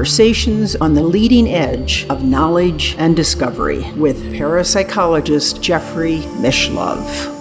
Conversations on the leading edge of knowledge and discovery with parapsychologist Jeffrey Mishlove.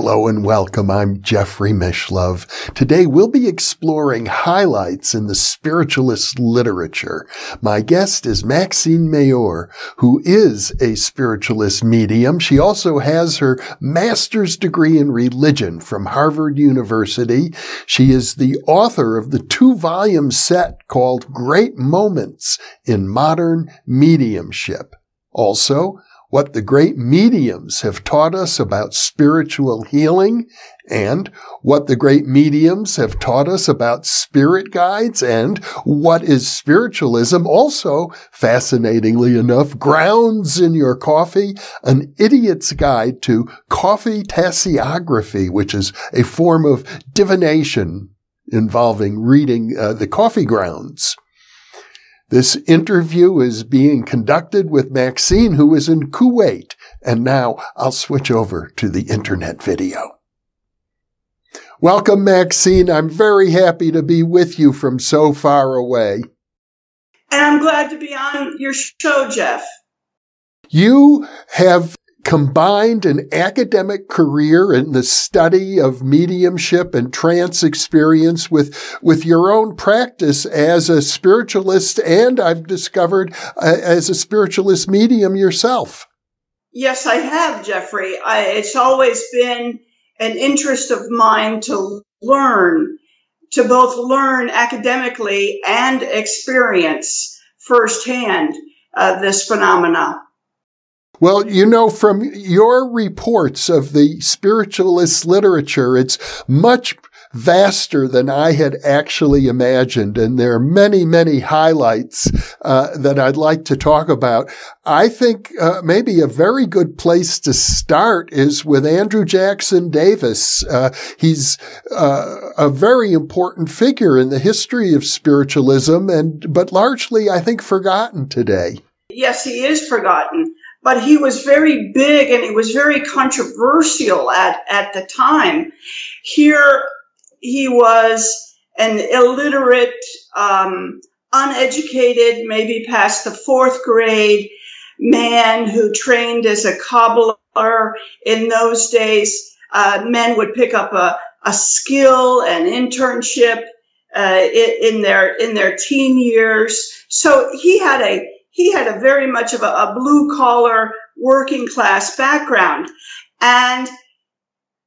Hello and welcome. I'm Jeffrey Mishlove. Today we'll be exploring highlights in the spiritualist literature. My guest is Maxine Meilleur, who is a spiritualist medium. She also has her master's degree in religion from Harvard University. She is the author of the two volume set called Great Moments in Modern Mediumship. Also, what the great mediums have taught us about spiritual healing and what the great mediums have taught us about spirit guides and what is spiritualism also, fascinatingly enough, grounds in your coffee, an idiot's guide to coffee tasseography, which is a form of divination involving reading uh, the coffee grounds. This interview is being conducted with Maxine, who is in Kuwait. And now I'll switch over to the internet video. Welcome, Maxine. I'm very happy to be with you from so far away. And I'm glad to be on your show, Jeff. You have combined an academic career in the study of mediumship and trance experience with, with your own practice as a spiritualist and I've discovered uh, as a spiritualist medium yourself. Yes, I have, Jeffrey. I, it's always been an interest of mine to learn, to both learn academically and experience firsthand uh, this phenomena. Well, you know, from your reports of the spiritualist literature, it's much vaster than I had actually imagined. And there are many, many highlights uh, that I'd like to talk about. I think uh, maybe a very good place to start is with Andrew Jackson Davis. Uh, he's uh, a very important figure in the history of spiritualism, and but largely, I think, forgotten today. Yes, he is forgotten but he was very big and he was very controversial at, at the time. Here he was an illiterate, um, uneducated, maybe past the fourth grade man who trained as a cobbler. In those days, uh, men would pick up a, a skill, an internship uh, in their in their teen years. So he had a he had a very much of a, a blue collar working class background. And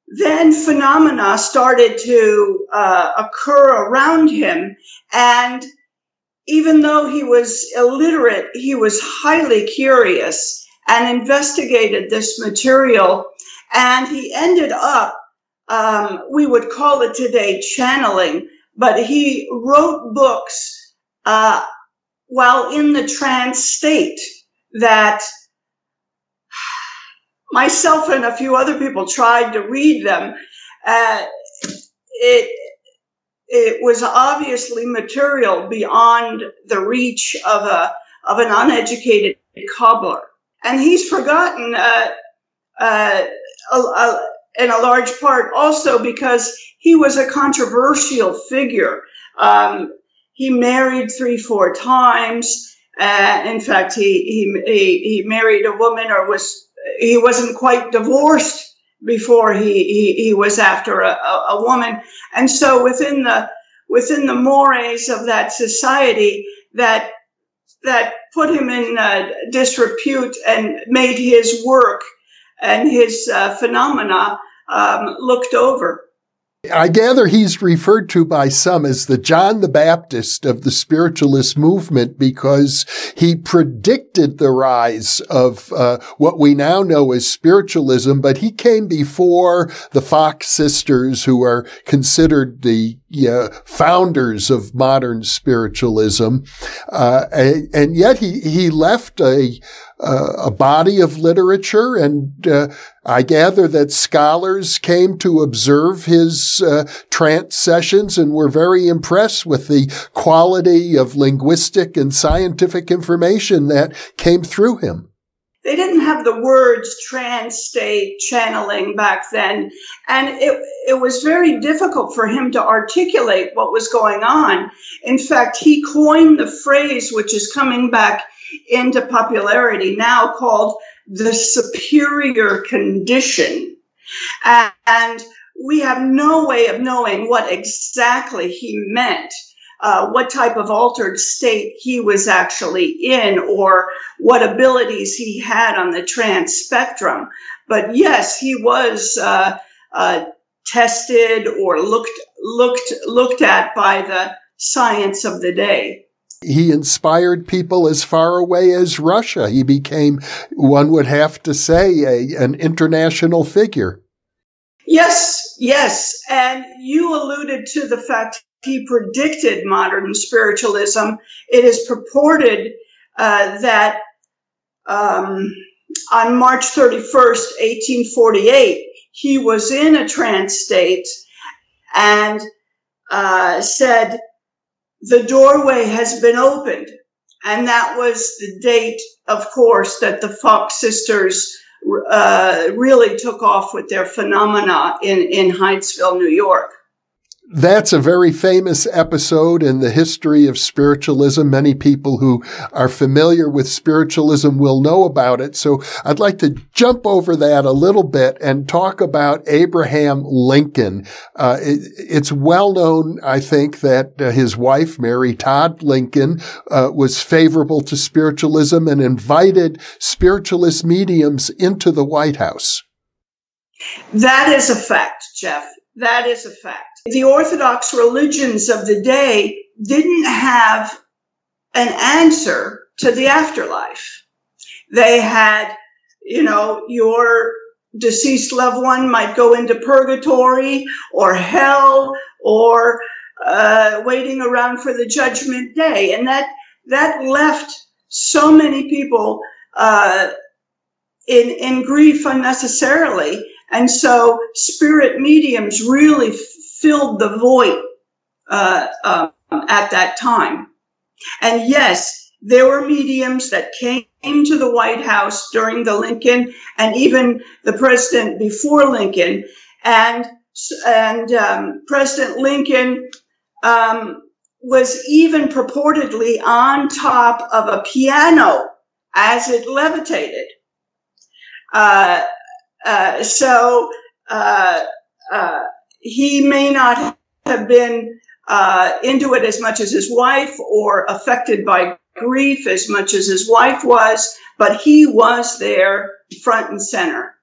then phenomena started to uh, occur around him. And even though he was illiterate, he was highly curious and investigated this material. And he ended up, um, we would call it today channeling, but he wrote books uh, while in the trance state that myself and a few other people tried to read them. Uh, it, it was obviously material beyond the reach of a of an uneducated cobbler, and he's forgotten uh, uh, a, a, in a large part also because he was a controversial figure. Um, he married three, four times. Uh, in fact, he, he, he, he married a woman or was, he wasn't quite divorced before he, he, he was after a, a, woman. And so within the, within the mores of that society that, that put him in uh, disrepute and made his work and his uh, phenomena um, looked over. I gather he's referred to by some as the John the Baptist of the spiritualist movement because he predicted the rise of uh, what we now know as spiritualism, but he came before the Fox sisters, who are considered the uh, founders of modern spiritualism, uh, and, and, yet he he left a uh, a body of literature, and uh, I gather that scholars came to observe his uh, trance sessions and were very impressed with the quality of linguistic and scientific information that came through him. they didn't have the words trance state channeling back then. And it, it was very difficult for him to articulate what was going on. In fact, he coined the phrase, which is coming back into popularity now, called the superior condition. And we have no way of knowing what exactly he meant uh, what type of altered state he was actually in or what abilities he had on the trance spectrum. But yes, he was uh, uh, tested or looked looked looked at by the science of the day. He inspired people as far away as Russia. He became, one would have to say, a, an international figure. Yes, yes. And you alluded to the fact he predicted modern spiritualism. It is purported uh, that um, on March 31st, 1848, he was in a trance state and uh, said, The doorway has been opened. And that was the date, of course, that the Fox sisters uh, really took off with their phenomena in, in Hydesville, New York. That's a very famous episode in the history of spiritualism. Many people who are familiar with spiritualism will know about it. So I'd like to jump over that a little bit and talk about Abraham Lincoln. Uh, it, it's well known, I think, that uh, his wife, Mary Todd Lincoln, uh, was favorable to spiritualism and invited spiritualist mediums into the White House. That is a fact, Jeff. That is a fact the Orthodox religions of the day didn't have an answer to the afterlife. They had, you know, your deceased loved one might go into purgatory or hell or uh, waiting around for the judgment day. And that, that left so many people uh, in, in grief unnecessarily. And so spirit mediums really filled the void uh, um, at that time. And yes, there were mediums that came to the White House during the Lincoln and even the president before Lincoln. And, and um, President Lincoln um, was even purportedly on top of a piano as it levitated. Uh, uh, so, uh, uh he may not have been uh, into it as much as his wife or affected by grief as much as his wife was, but he was there front and center.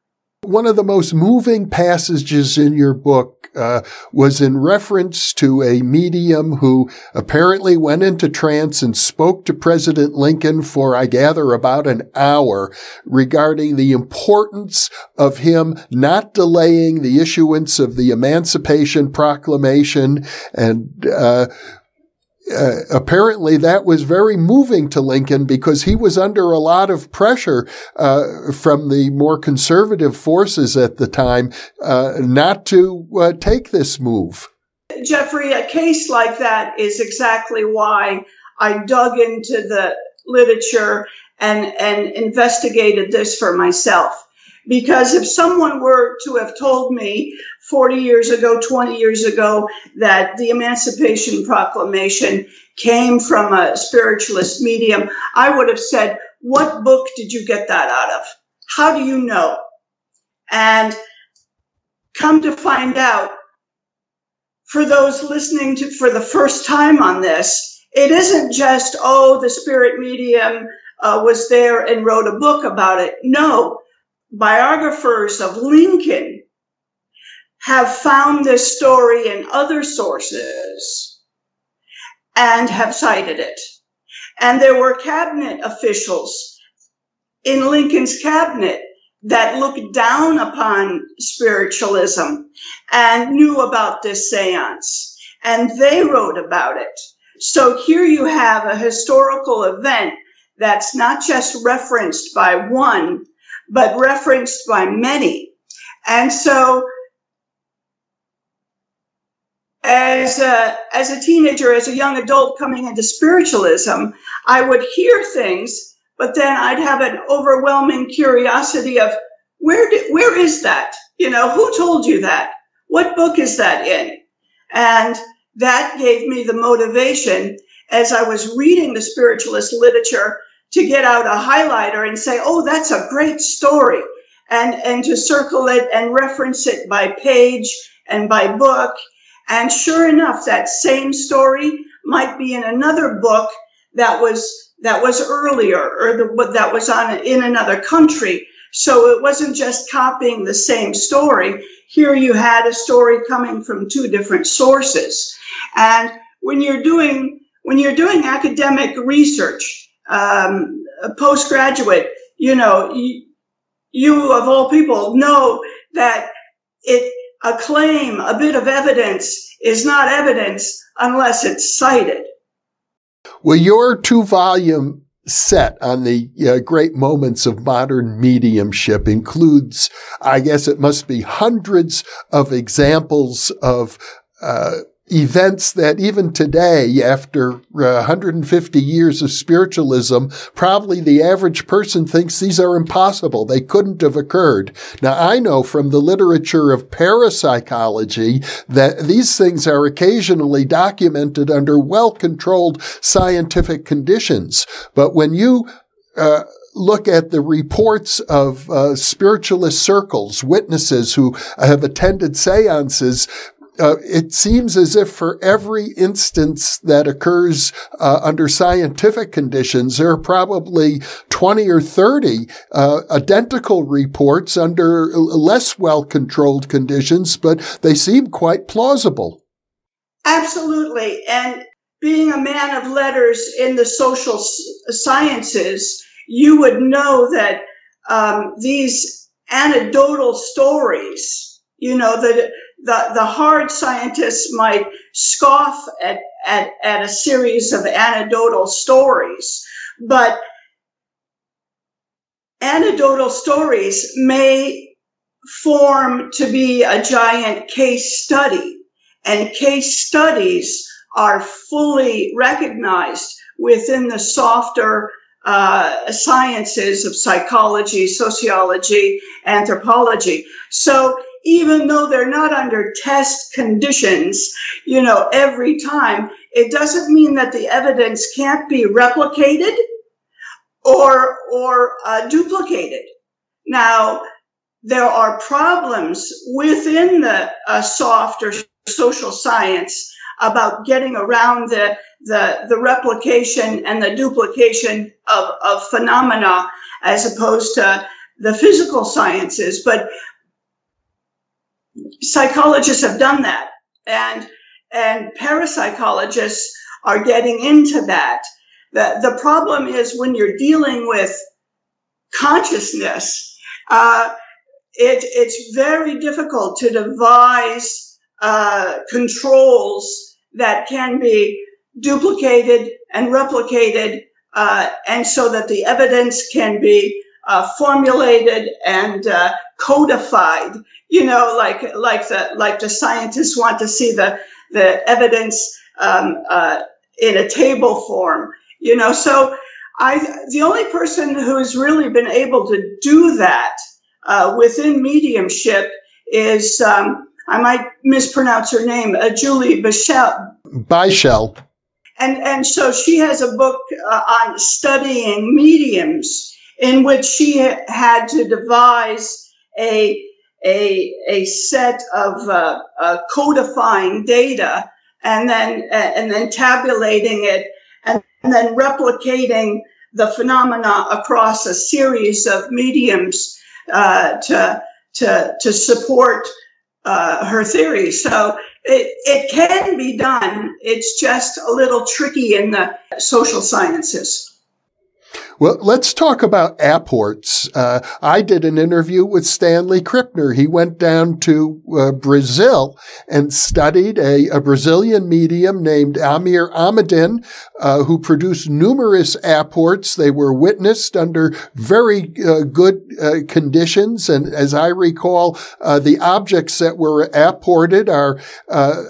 One of the most moving passages in your book uh, was in reference to a medium who apparently went into trance and spoke to President Lincoln for, I gather, about an hour regarding the importance of him not delaying the issuance of the Emancipation Proclamation and uh, uh, apparently that was very moving to Lincoln because he was under a lot of pressure uh, from the more conservative forces at the time uh, not to uh, take this move. Jeffrey, a case like that is exactly why I dug into the literature and, and investigated this for myself. Because if someone were to have told me 40 years ago, 20 years ago, that the Emancipation Proclamation came from a spiritualist medium, I would have said, What book did you get that out of? How do you know? And come to find out, for those listening to for the first time on this, it isn't just, oh, the spirit medium uh, was there and wrote a book about it. No, biographers of Lincoln have found this story in other sources and have cited it. And there were cabinet officials in Lincoln's cabinet that looked down upon spiritualism and knew about this seance. And they wrote about it. So here you have a historical event that's not just referenced by one, but referenced by many. And so as a, as a teenager, as a young adult coming into spiritualism, I would hear things, but then I'd have an overwhelming curiosity of where did, where is that? You know, who told you that? What book is that in? And that gave me the motivation as I was reading the spiritualist literature to get out a highlighter and say, oh, that's a great story. And, and to circle it and reference it by page and by book. And sure enough, that same story might be in another book that was, that was earlier or the, that was on in another country. So it wasn't just copying the same story. Here you had a story coming from two different sources. And when you're doing, when you're doing academic research, um, postgraduate, you know, you, you of all people know that it, a claim, a bit of evidence is not evidence unless it's cited. Well, your two volume set on the uh, great moments of modern mediumship includes, I guess it must be hundreds of examples of uh, events that even today, after uh, 150 years of spiritualism, probably the average person thinks these are impossible. They couldn't have occurred. Now, I know from the literature of parapsychology that these things are occasionally documented under well-controlled scientific conditions. But when you uh, look at the reports of uh, spiritualist circles, witnesses who have attended seances, uh, it seems as if for every instance that occurs uh, under scientific conditions, there are probably 20 or 30 uh, identical reports under less well controlled conditions, but they seem quite plausible. Absolutely. And being a man of letters in the social sciences, you would know that um, these anecdotal stories, you know, that the, the hard scientists might scoff at, at, at a series of anecdotal stories, but anecdotal stories may form to be a giant case study and case studies are fully recognized within the softer uh, sciences of psychology, sociology, anthropology. So even though they're not under test conditions, you know, every time, it doesn't mean that the evidence can't be replicated or, or uh, duplicated. Now, there are problems within the uh, soft or social science about getting around the, the, the replication and the duplication of, of phenomena as opposed to the physical sciences. But psychologists have done that. And and parapsychologists are getting into that. The the problem is when you're dealing with consciousness uh, it, it's very difficult to devise uh, controls that can be duplicated and replicated uh, and so that the evidence can be uh, formulated and uh, codified you know, like like the like the scientists want to see the the evidence um, uh, in a table form. You know, so I the only person who's really been able to do that uh, within mediumship is um, I might mispronounce her name, uh, Julie Beischel. Beischel. And and so she has a book uh, on studying mediums in which she had to devise a a, a set of uh, uh, codifying data and then uh, and then tabulating it and, and, then replicating the phenomena across a series of mediums uh, to to to support uh, her theory. So it, it can be done. It's just a little tricky in the social sciences. Well, let's talk about apports. Uh, I did an interview with Stanley Krippner. He went down to uh, Brazil and studied a, a, Brazilian medium named Amyr Amiden, uh, who produced numerous apports. They were witnessed under very uh, good uh, conditions. And as I recall, uh, the objects that were apported are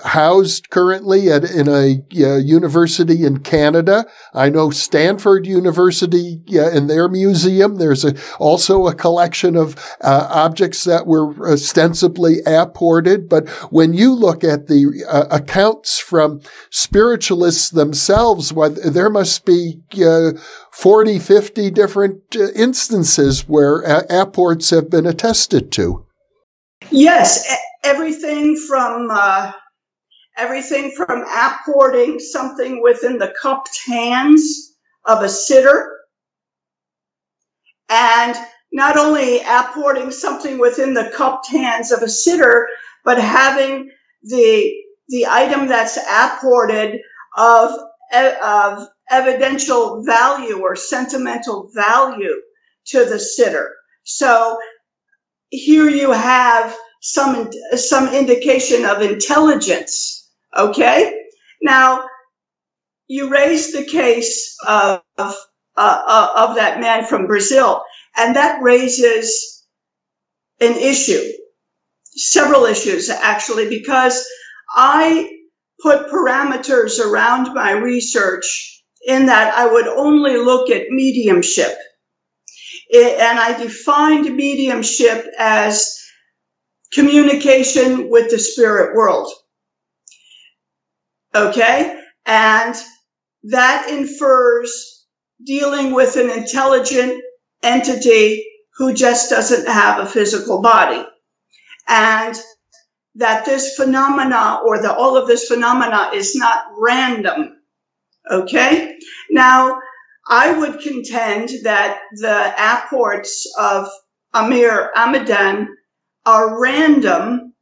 housed currently at, in a university in Canada. I know Stanford University uh, in their museum. There's a, also a collection of uh, objects that were ostensibly apported. But when you look at the uh, accounts from spiritualists themselves, there must be uh, 40, 50 different uh, instances where apports have been attested to. Yes, everything from everything from apporting something within the cupped hands of a sitter and not only apporting something within the cupped hands of a sitter, but having the the item that's apported of, of evidential value or sentimental value to the sitter. So here you have some some indication of intelligence Okay? Now, you raised the case of, uh, uh, of that man from Brazil, and that raises an issue, several issues actually, because I put parameters around my research in that I would only look at mediumship. and I defined mediumship as communication with the spirit world. Okay. And that infers dealing with an intelligent entity who just doesn't have a physical body. And that this phenomena or the, all of this phenomena is not random. Okay. Now, I would contend that the apports of Amyr Amiden are random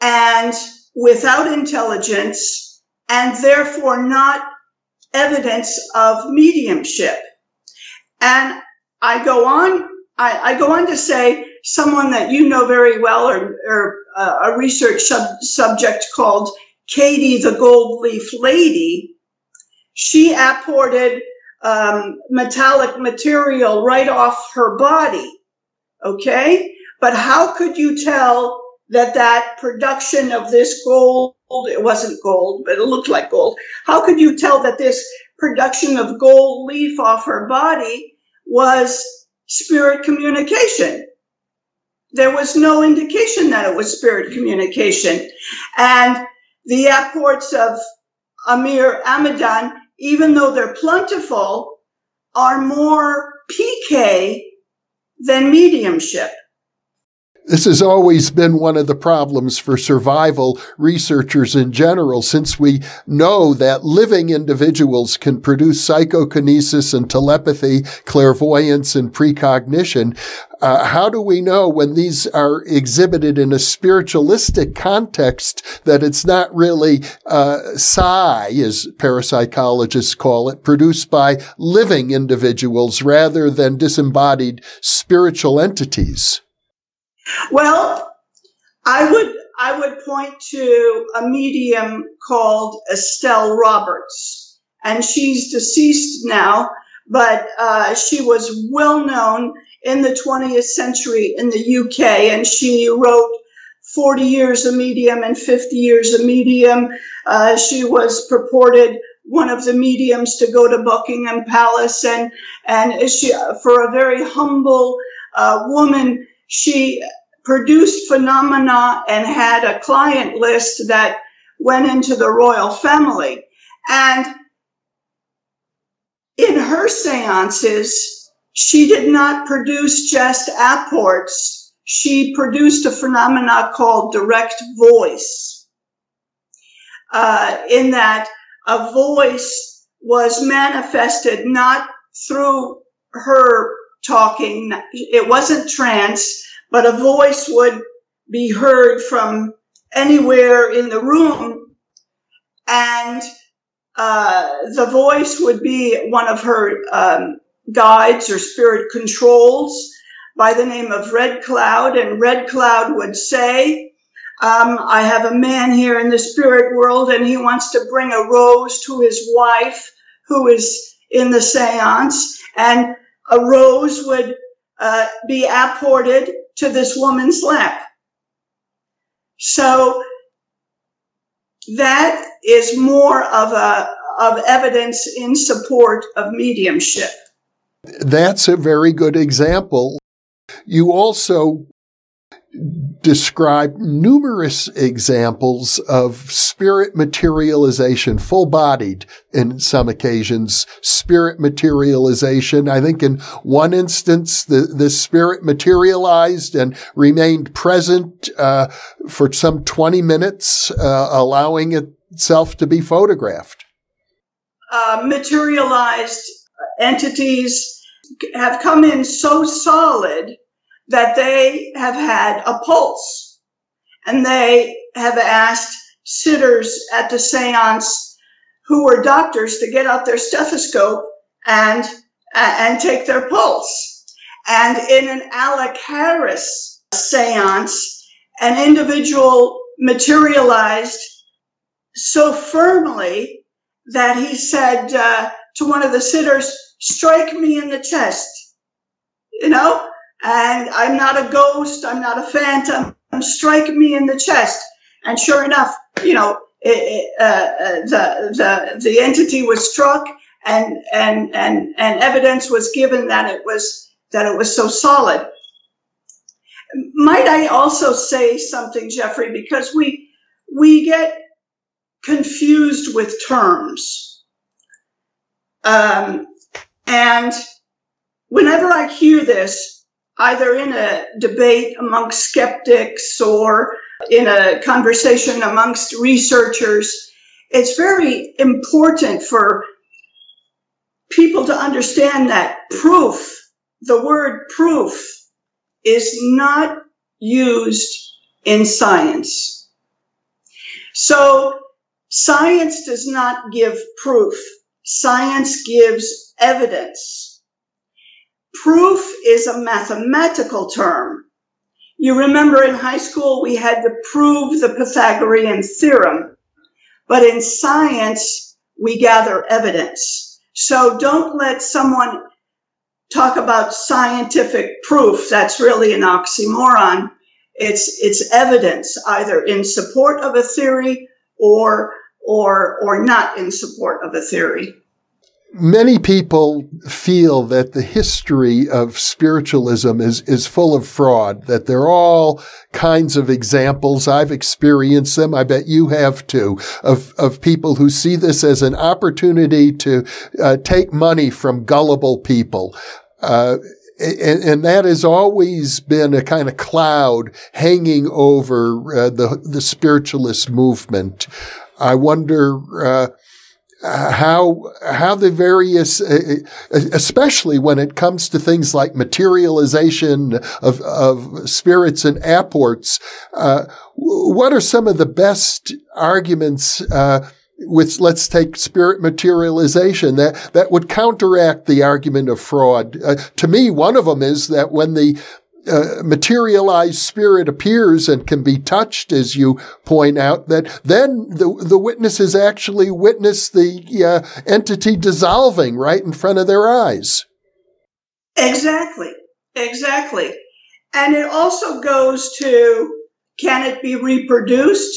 and without intelligence and therefore not evidence of mediumship. And I go on, I, I go on to say someone that you know very well or, or uh, a research sub- subject called Katie the Gold Leaf Lady. She apported um, metallic material right off her body. Okay. But how could you tell that that production of this gold, it wasn't gold, but it looked like gold. How could you tell that this production of gold leaf off her body was spirit communication? There was no indication that it was spirit communication. And the apports of Amyr Amiden, even though they're plentiful, are more PK than mediumship. This has always been one of the problems for survival researchers in general, since we know that living individuals can produce psychokinesis and telepathy, clairvoyance and precognition. Uh, how do we know when these are exhibited in a spiritualistic context that it's not really uh, psi, as parapsychologists call it, produced by living individuals rather than disembodied spiritual entities? Well, I would I would point to a medium called Estelle Roberts, and she's deceased now, but uh, she was well known in the 20th century in the UK, and she wrote 40 years a medium and 50 years a medium. Uh, she was purported one of the mediums to go to Buckingham Palace, and and she for a very humble uh, woman she produced phenomena and had a client list that went into the royal family. And in her seances, she did not produce just apports. She produced a phenomena called direct voice. Uh, in that a voice was manifested not through her talking. It wasn't trance, but a voice would be heard from anywhere in the room and uh, the voice would be one of her um, guides or spirit controls by the name of Red Cloud. And Red Cloud would say, um, I have a man here in the spirit world and he wants to bring a rose to his wife who is in the seance. And a rose would uh, be apported to this woman's lap. So that is more of a of evidence in support of mediumship. That's a very good example. You also describe numerous examples of spirit materialization, full bodied in some occasions, spirit materialization. I think in one instance, the, the spirit materialized and remained present uh, for some 20 minutes, uh, allowing itself to be photographed. Uh, materialized entities have come in so solid that they have had a pulse and they have asked sitters at the seance who were doctors to get out their stethoscope and and take their pulse. And in an Alec Harris seance, an individual materialized so firmly that he said uh, to one of the sitters, strike me in the chest. You know, and I'm not a ghost. I'm not a phantom. Strike me in the chest. And sure enough, you know, it, uh, uh, the, the, the entity was struck and, and, and, and evidence was given that it was, that it was so solid. Might I also say something, Jeffrey, because we, we get confused with terms. Um, and whenever I hear this, either in a debate amongst skeptics or in a conversation amongst researchers. It's very important for people to understand that proof, the word proof, is not used in science. So science does not give proof. Science gives evidence. Proof is a mathematical term. You remember in high school we had to prove the Pythagorean theorem, but in science we gather evidence. So don't let someone talk about scientific proof. That's really an oxymoron. It's, it's evidence either in support of a theory or, or, or not in support of a theory many people feel that the history of spiritualism is, is full of fraud, that there are all kinds of examples. I've experienced them. I bet you have too of, of people who see this as an opportunity to uh, take money from gullible people. Uh, and, and, that has always been a kind of cloud hanging over uh, the the spiritualist movement. I wonder how how the various, uh, uh, especially when it comes to things like materialization of of spirits and apports, uh, what are some of the best arguments? Uh, with let's take spirit materialization that that would counteract the argument of fraud. Uh, to me, one of them is that when the uh, materialized spirit appears and can be touched, as you point out, that then the, the witnesses actually witness the uh, entity dissolving right in front of their eyes. Exactly, exactly. And it also goes to can it be reproduced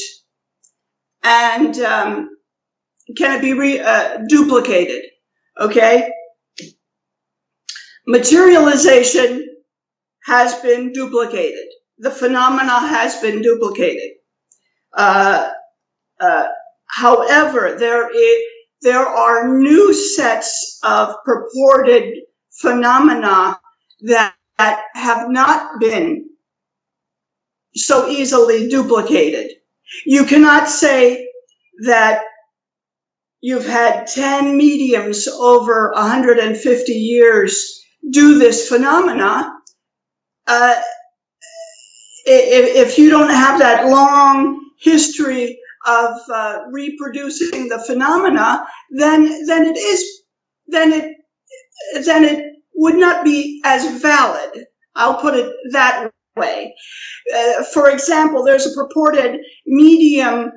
and um, can it be re- uh, duplicated? Okay. Materialization has been duplicated. The phenomena has been duplicated. Uh, uh, however, there is, there are new sets of purported phenomena that, that have not been so easily duplicated. You cannot say that you've had 10 mediums over 150 years do this phenomena uh, if, if, you don't have that long history of uh, reproducing the phenomena, then then it is then it then it would not be as valid. I'll put it that way. Uh, for example, there's a purported medium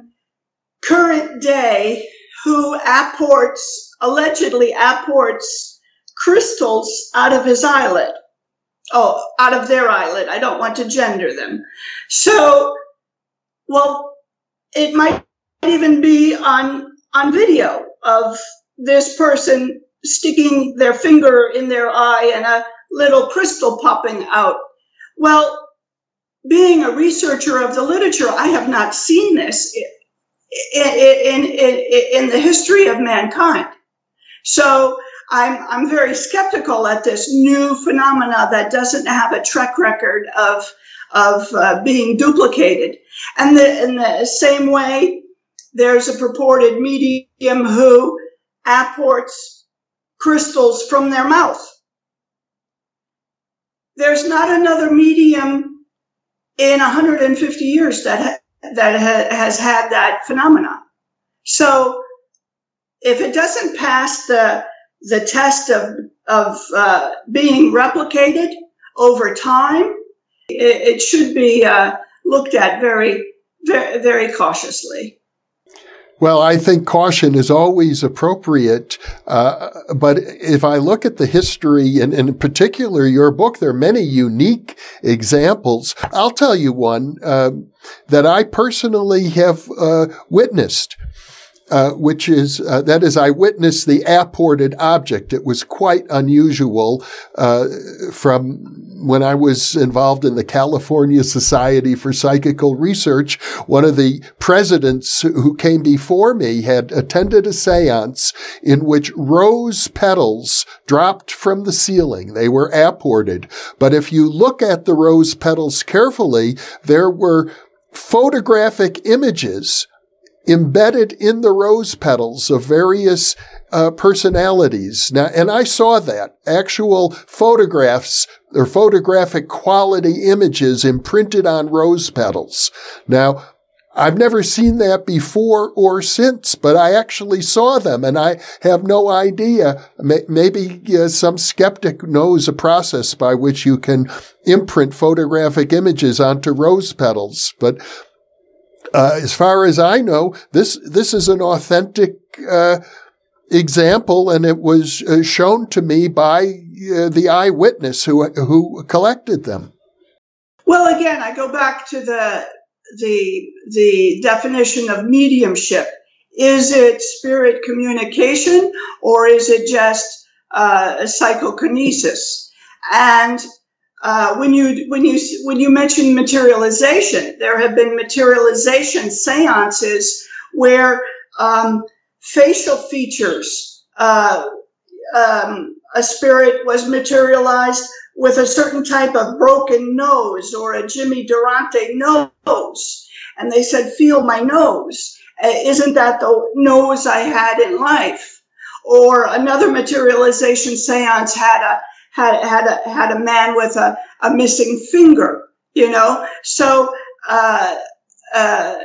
current day who apports allegedly apports crystals out of his eyelid oh, out of their eyelid. I don't want to gender them. So, well, it might even be on on video of this person sticking their finger in their eye and a little crystal popping out. Well, being a researcher of the literature, I have not seen this in, in, in, in the history of mankind. So I'm, I'm very skeptical at this new phenomena that doesn't have a track record of, of uh, being duplicated. And the, in the same way, there's a purported medium who apports crystals from their mouth. There's not another medium in 150 years that ha- that ha- has had that phenomenon. So if it doesn't pass the the test of of uh, being replicated over time, it, it should be uh, looked at very, very very cautiously. Well, I think caution is always appropriate. Uh, but if I look at the history and, and, in particular your book, there are many unique examples. I'll tell you one uh, that I personally have uh, witnessed. Uh, which is uh, that is I witnessed the apported object. It was quite unusual uh, from when I was involved in the California Society for Psychical Research, one of the presidents who came before me had attended a seance in which rose petals dropped from the ceiling. They were apported. But if you look at the rose petals carefully, there were photographic images embedded in the rose petals of various uh, personalities. Now, and I saw that actual photographs or photographic quality images imprinted on rose petals. Now, I've never seen that before or since, but I actually saw them and I have no idea. Maybe uh, some skeptic knows a process by which you can imprint photographic images onto rose petals, but uh, as far as I know, this this is an authentic uh, example, and it was uh, shown to me by uh, the eyewitness who who collected them. Well, again, I go back to the the the definition of mediumship. Is it spirit communication, or is it just uh, psychokinesis? And uh, when you when you when you mention materialization, there have been materialization seances where um, facial features, uh, um, a spirit was materialized with a certain type of broken nose or a Jimmy Durante nose, and they said, "Feel my nose." Uh, isn't that the nose I had in life? Or another materialization seance had a had had a, had a man with a, a missing finger, you know. So uh, uh,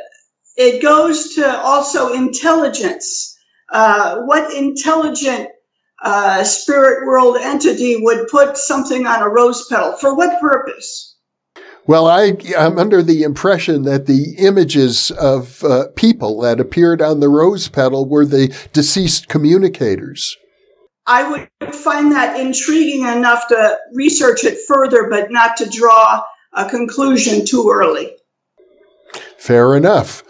it goes to also intelligence. Uh, what intelligent uh, spirit world entity would put something on a rose petal for what purpose? Well, I, am under the impression that the images of uh, people that appeared on the rose petal were the deceased communicators. I would find that intriguing enough to research it further, but not to draw a conclusion too early. Fair enough.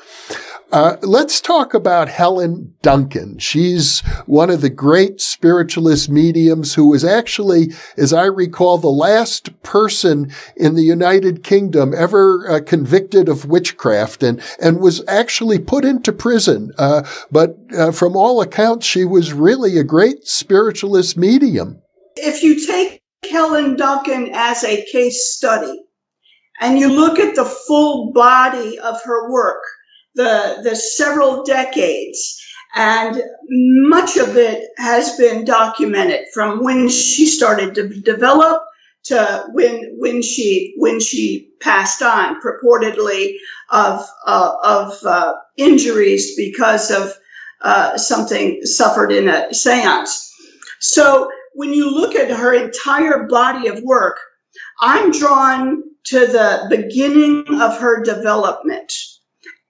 Uh, let's talk about Helen Duncan. She's one of the great spiritualist mediums who was actually, as I recall, the last person in the United Kingdom ever uh, convicted of witchcraft and, and was actually put into prison. Uh, but uh, from all accounts, she was really a great spiritualist medium. If you take Helen Duncan as a case study and you look at the full body of her work, the, the several decades. And much of it has been documented from when she started to develop to when when she when she passed on purportedly of uh, of uh, injuries because of uh, something suffered in a séance. So when you look at her entire body of work, I'm drawn to the beginning of her development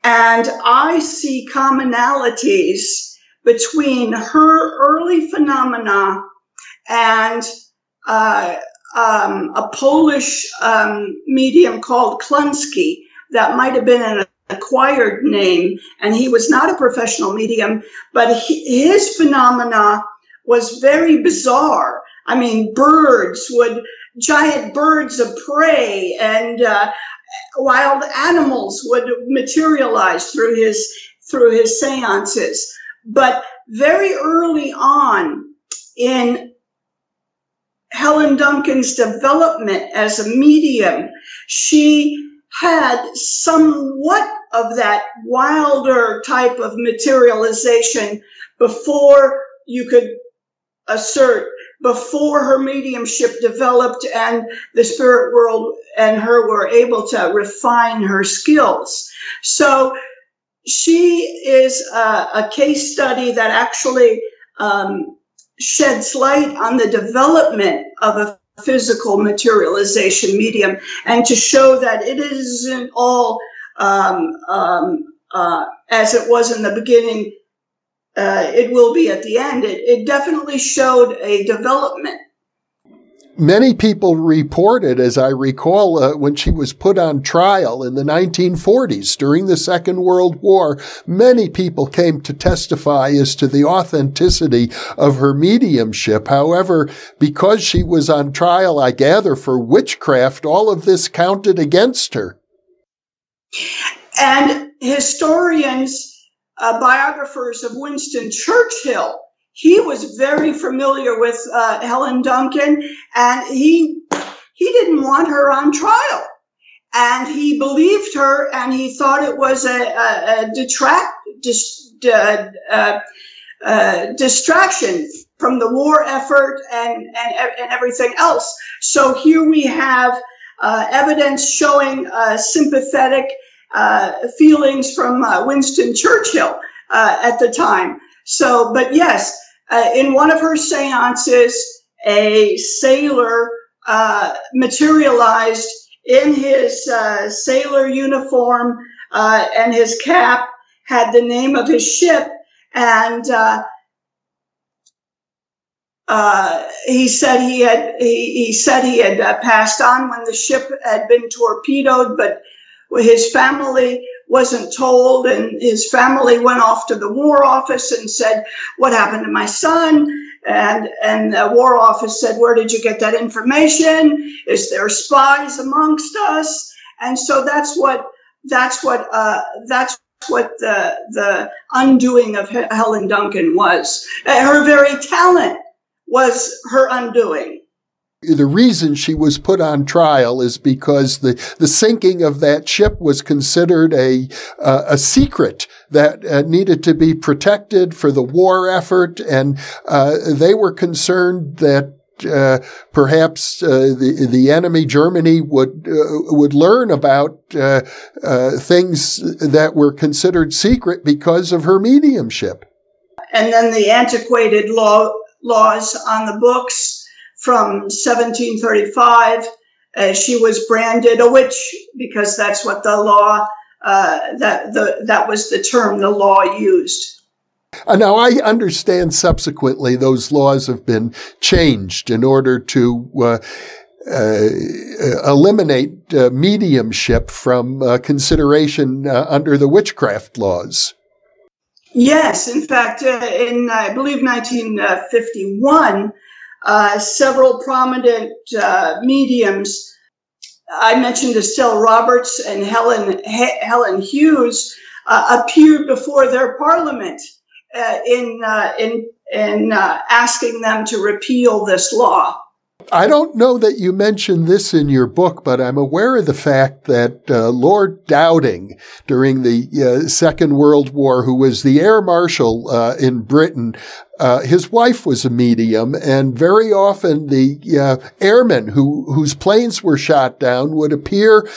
and I see commonalities between her early phenomena and uh, um, a Polish um, medium called Kluski that might have been an acquired name, and he was not a professional medium, but he, his phenomena was very bizarre. I mean, birds would, giant birds of prey and uh, wild animals would materialize through his, through his seances. But very early on in Helen Duncan's development as a medium, she had somewhat of that wilder type of materialization before you could assert before her mediumship developed and the spirit world and her were able to refine her skills. So she is a, a case study that actually um, sheds light on the development of a physical materialization medium and to show that it isn't all um, um, uh, as it was in the beginning, uh, it will be at the end. It, it definitely showed a development many people reported, as I recall, uh, when she was put on trial in the 1940s during the Second World War, many people came to testify as to the authenticity of her mediumship. However, because she was on trial, I gather, for witchcraft, all of this counted against her. And historians, uh, biographers of Winston Churchill, he was very familiar with uh, Helen Duncan, and he he didn't want her on trial, and he believed her, and he thought it was a, a, a detract dis, uh, uh, uh, distraction from the war effort and, and and everything else. So here we have uh, evidence showing uh, sympathetic feelings from Winston Churchill at the time. So, but yes, uh, in one of her seances, a sailor uh, materialized in his uh, sailor uniform uh, and his cap had the name of his ship and uh, uh, he said he had he, he said he had passed on when the ship had been torpedoed but his family wasn't told and his family went off to the war office and said what happened to my son? And and the war office said where did you get that information? Is there spies amongst us? And so that's what that's what uh, that's what the the undoing of Helen Duncan was. Her very talent was her undoing the reason she was put on trial is because the, the sinking of that ship was considered a, uh, a secret that uh, needed to be protected for the war effort. And, uh, they were concerned that uh, perhaps uh, the the enemy Germany would uh, would learn about uh, uh, things that were considered secret because of her mediumship. And then the antiquated law laws on the books from 1735. Uh, she was branded a witch because that's what the law uh, that the that was the term the law used. Uh, now I understand subsequently those laws have been changed in order to. Uh, uh eliminate uh, mediumship from consideration under the witchcraft laws. Yes, in fact, in I believe 1951, uh, several prominent uh, mediums. I mentioned Estelle Roberts and Helen Helen Hughes uh, appeared before their parliament uh, in uh, in in asking them to repeal this law. I don't know that you mentioned this in your book, but I'm aware of the fact that uh, Lord Dowding, during the uh, Second World War, who was the air marshal uh, in Britain, uh, his wife was a medium, and very often the uh, airmen who whose planes were shot down would appear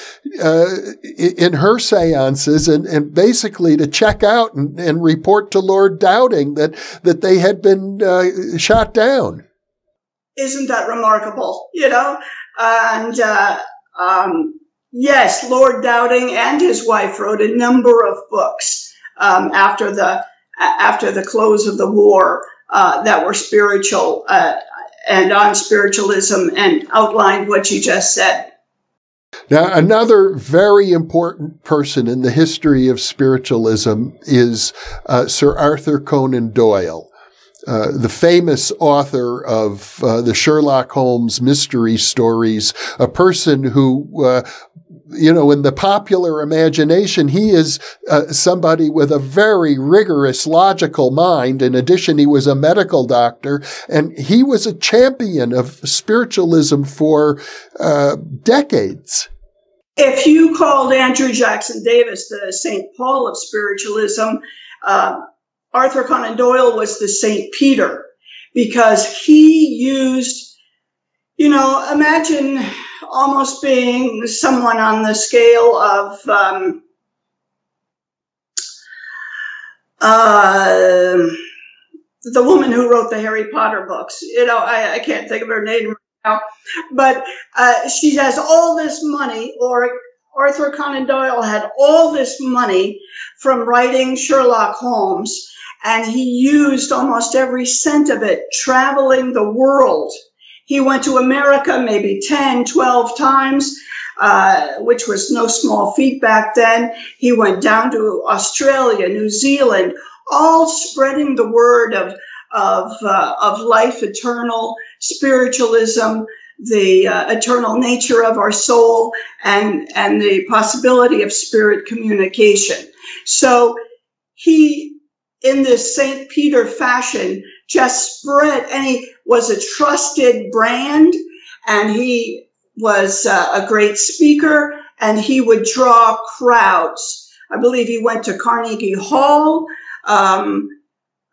uh, in her seances and, and basically to check out and, and, report to Lord Dowding that that they had been shot down isn't that remarkable? You know, and uh, um, yes, Lord Dowding and his wife wrote a number of books um, after the after the close of the war uh, that were spiritual uh, and on spiritualism and outlined what you just said. Now, another very important person in the history of spiritualism is uh, Sir Arthur Conan Doyle. Uh, the famous author of uh, the Sherlock Holmes mystery stories, a person who uh, you know, in the popular imagination, he is uh, somebody with a very rigorous logical mind. In addition, he was a medical doctor and he was a champion of spiritualism for uh, decades. If you called Andrew Jackson Davis the St. Paul of spiritualism, Arthur Conan Doyle was the St. Peter because he used, you know, imagine almost being someone on the scale of um, uh, the woman who wrote the Harry Potter books. You know, I, I can't think of her name right now, but uh, she has all this money, or Arthur Conan Doyle had all this money from writing Sherlock Holmes, and he used almost every cent of it traveling the world he went to America maybe 10, 12 times, uh, which was no small feat back then. He went down to Australia, New Zealand, all spreading the word of, of, uh, of life eternal, spiritualism, the uh, eternal nature of our soul, and, and the possibility of spirit communication. So he, in this St. Peter fashion, just spread, and he was a trusted brand, and he was uh, a great speaker, and he would draw crowds. I believe he went to Carnegie Hall. Um,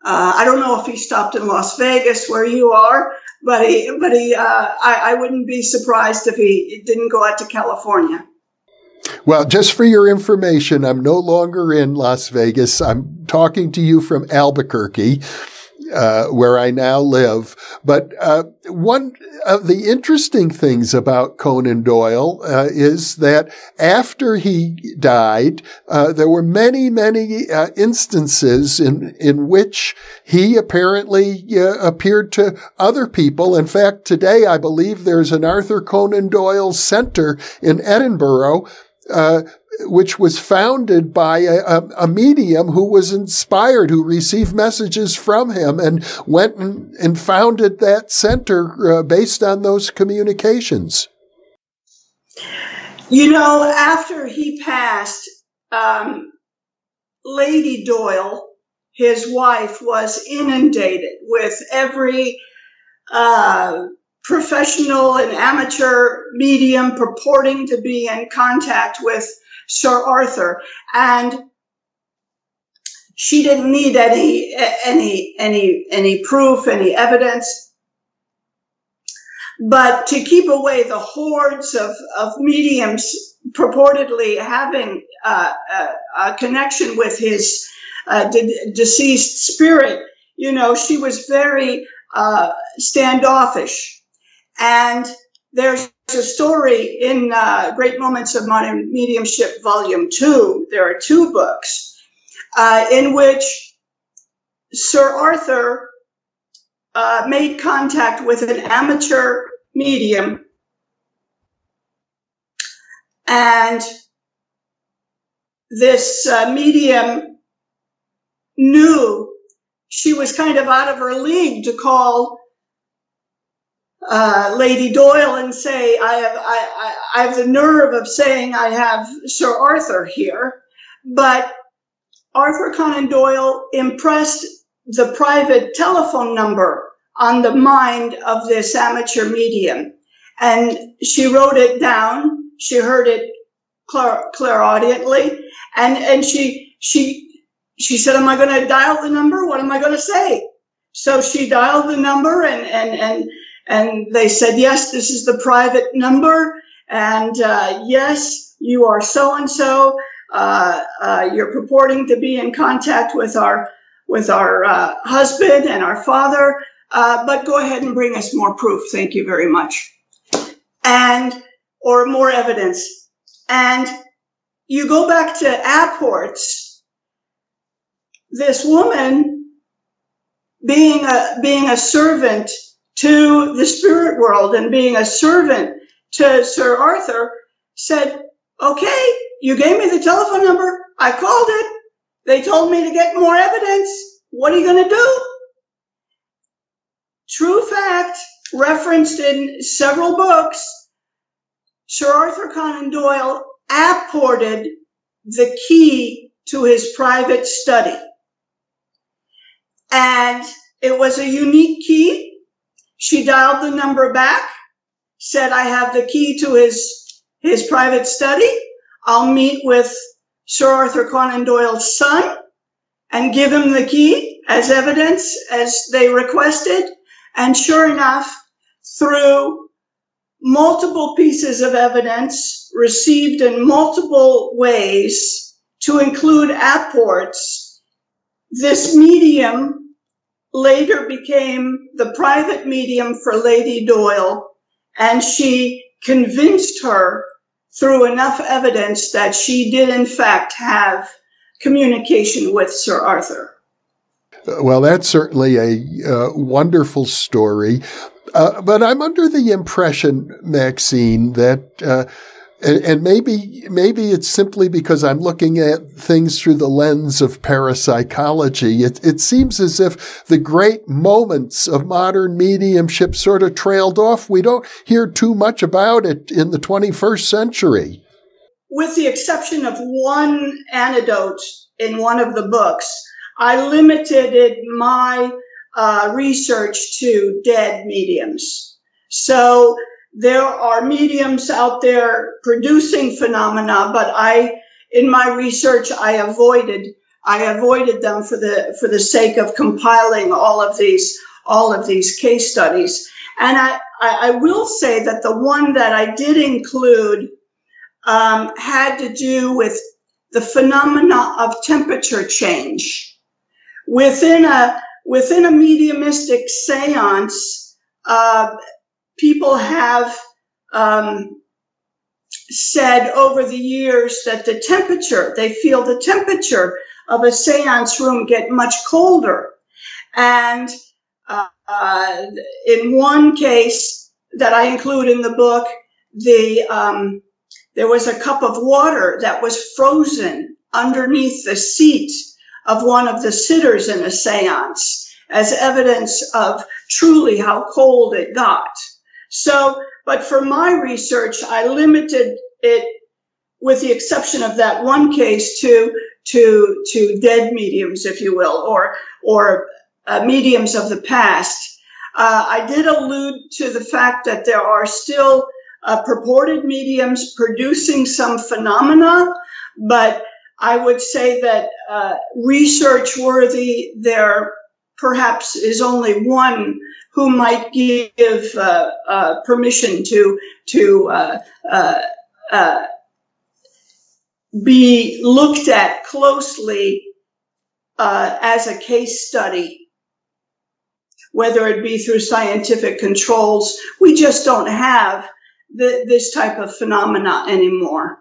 uh, I don't know if he stopped in Las Vegas where you are, but he, but he, uh, I, I wouldn't be surprised if he didn't go out to California. Well, just for your information, I'm no longer in Las Vegas. I'm talking to you from Albuquerque uh, where I now live. But uh, one of the interesting things about Conan Doyle uh, is that after he died, uh, there were many, many uh, instances in in which he apparently uh, appeared to other people. In fact, today I believe there's an Arthur Conan Doyle Center in Edinburgh. Uh, which was founded by a, a, medium who was inspired, who received messages from him and went and, and founded that center uh, based on those communications. You know, after he passed, um, Lady Doyle, his wife, was inundated with every uh, professional and amateur medium purporting to be in contact with Sir Arthur, and she didn't need any any any any proof, any evidence. But to keep away the hordes of, of mediums purportedly having uh, a, a, connection with his uh, de- deceased spirit, you know, she was very uh, standoffish. And there's a story in uh, Great Moments of Modern Mediumship, Volume 2. There are two books uh, in which Sir Arthur uh, made contact with an amateur medium and this uh, medium knew she was kind of out of her league to call uh, Lady Doyle and say, I have, I, I, I have the nerve of saying I have Sir Arthur here, but Arthur Conan Doyle impressed the private telephone number on the mind of this amateur medium. And she wrote it down. She heard it clar- clairaudiently. And, and she, she, she said, am I going to dial the number? What am I going to say? So she dialed the number and, and, and and they said, yes, this is the private number. And uh, yes, you are so and so. You're purporting to be in contact with our with our uh, husband and our father. Uh, but go ahead and bring us more proof. Thank you very much. And or more evidence. And you go back to Apport's. This woman being a being a servant to the spirit world and being a servant to Sir Arthur said, okay, you gave me the telephone number. I called it. They told me to get more evidence. What are you going to do? True fact, referenced in several books, Sir Arthur Conan Doyle apported the key to his private study. And it was a unique key. She dialed the number back, said, I have the key to his, his private study. I'll meet with Sir Arthur Conan Doyle's son and give him the key as evidence as they requested. And sure enough, through multiple pieces of evidence received in multiple ways to include apports, this medium later became the private medium for Lady Doyle, and she convinced her through enough evidence that she did in fact have communication with Sir Arthur. Well, that's certainly a uh, wonderful story. Uh, but I'm under the impression, Maxine, that uh, and, and, maybe maybe it's simply because I'm looking at things through the lens of parapsychology. It, it seems as if the great moments of modern mediumship sort of trailed off. We don't hear too much about it in the 21st century. With the exception of one anecdote in one of the books, I limited my uh, research to dead mediums. So there are mediums out there producing phenomena, but I, in my research, I avoided, I avoided them for the, for the sake of compiling all of these, all of these case studies. And I, I, will say that the one that I did include um, had to do with the phenomena of temperature change. Within a, within a mediumistic seance, uh, people have um, said over the years that the temperature, they feel the temperature of a seance room get much colder. And uh, in one case that I include in the book, the um, there was a cup of water that was frozen underneath the seat of one of the sitters in a seance as evidence of truly how cold it got. So, but for my research, I limited it with the exception of that one case to, to, to dead mediums, if you will, or, or uh, mediums of the past. Uh, I did allude to the fact that there are still uh, purported mediums producing some phenomena, but I would say that uh, research worthy, there perhaps is only one who might give uh, uh, permission to to uh, uh, uh, be looked at closely as a case study, whether it be through scientific controls. We just don't have the, this type of phenomena anymore.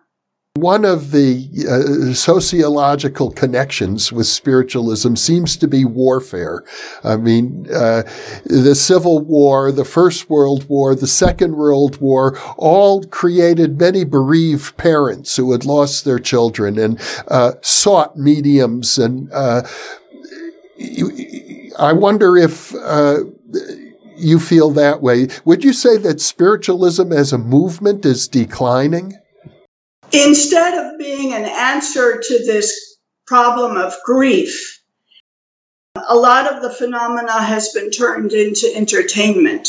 One of the uh, sociological connections with spiritualism seems to be warfare. I mean, uh, the Civil War, the First World War, the Second World War, all created many bereaved parents who had lost their children and uh, sought mediums. And uh, I wonder if uh, you feel that way. Would you say that spiritualism as a movement is declining? Instead of being an answer to this problem of grief, a lot of the phenomena has been turned into entertainment.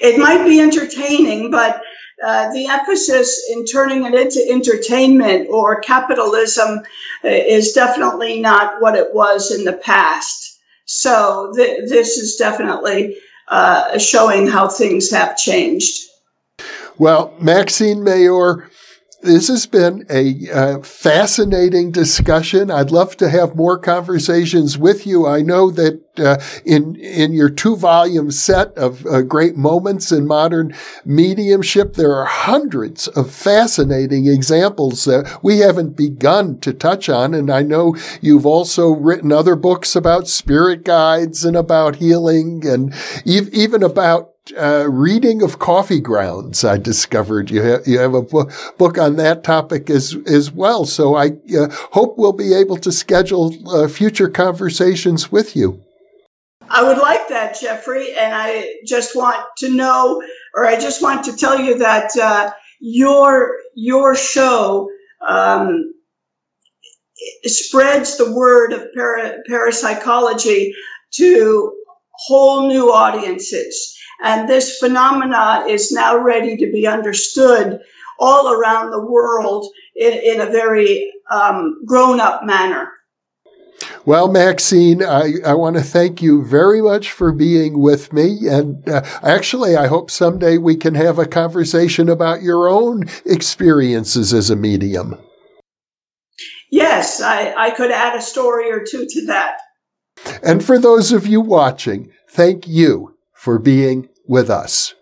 It might be entertaining, but uh, the emphasis in turning it into entertainment or capitalism uh, is definitely not what it was in the past. So th- this is definitely uh, showing how things have changed. Well, Maxine Meilleur, this has been a uh, fascinating discussion. I'd love to have more conversations with you. I know that uh, in in your two volume set of uh, great moments in modern mediumship, there are hundreds of fascinating examples that we haven't begun to touch on. And I know you've also written other books about spirit guides and about healing and even about uh, reading of coffee grounds. I discovered you have you have a book, book on that topic as as well. So I uh, hope we'll be able to schedule uh, future conversations with you. I would like that, Jeffrey. And I just want to know, or I just want to tell you that uh, your your show um, spreads the word of para, parapsychology to whole new audiences. And this phenomena is now ready to be understood all around the world in, in a very um, grown up manner. Well, Maxine, I, I want to thank you very much for being with me. And uh, actually, I hope someday we can have a conversation about your own experiences as a medium. Yes, I, I could add a story or two to that. And for those of you watching, thank you for being with us.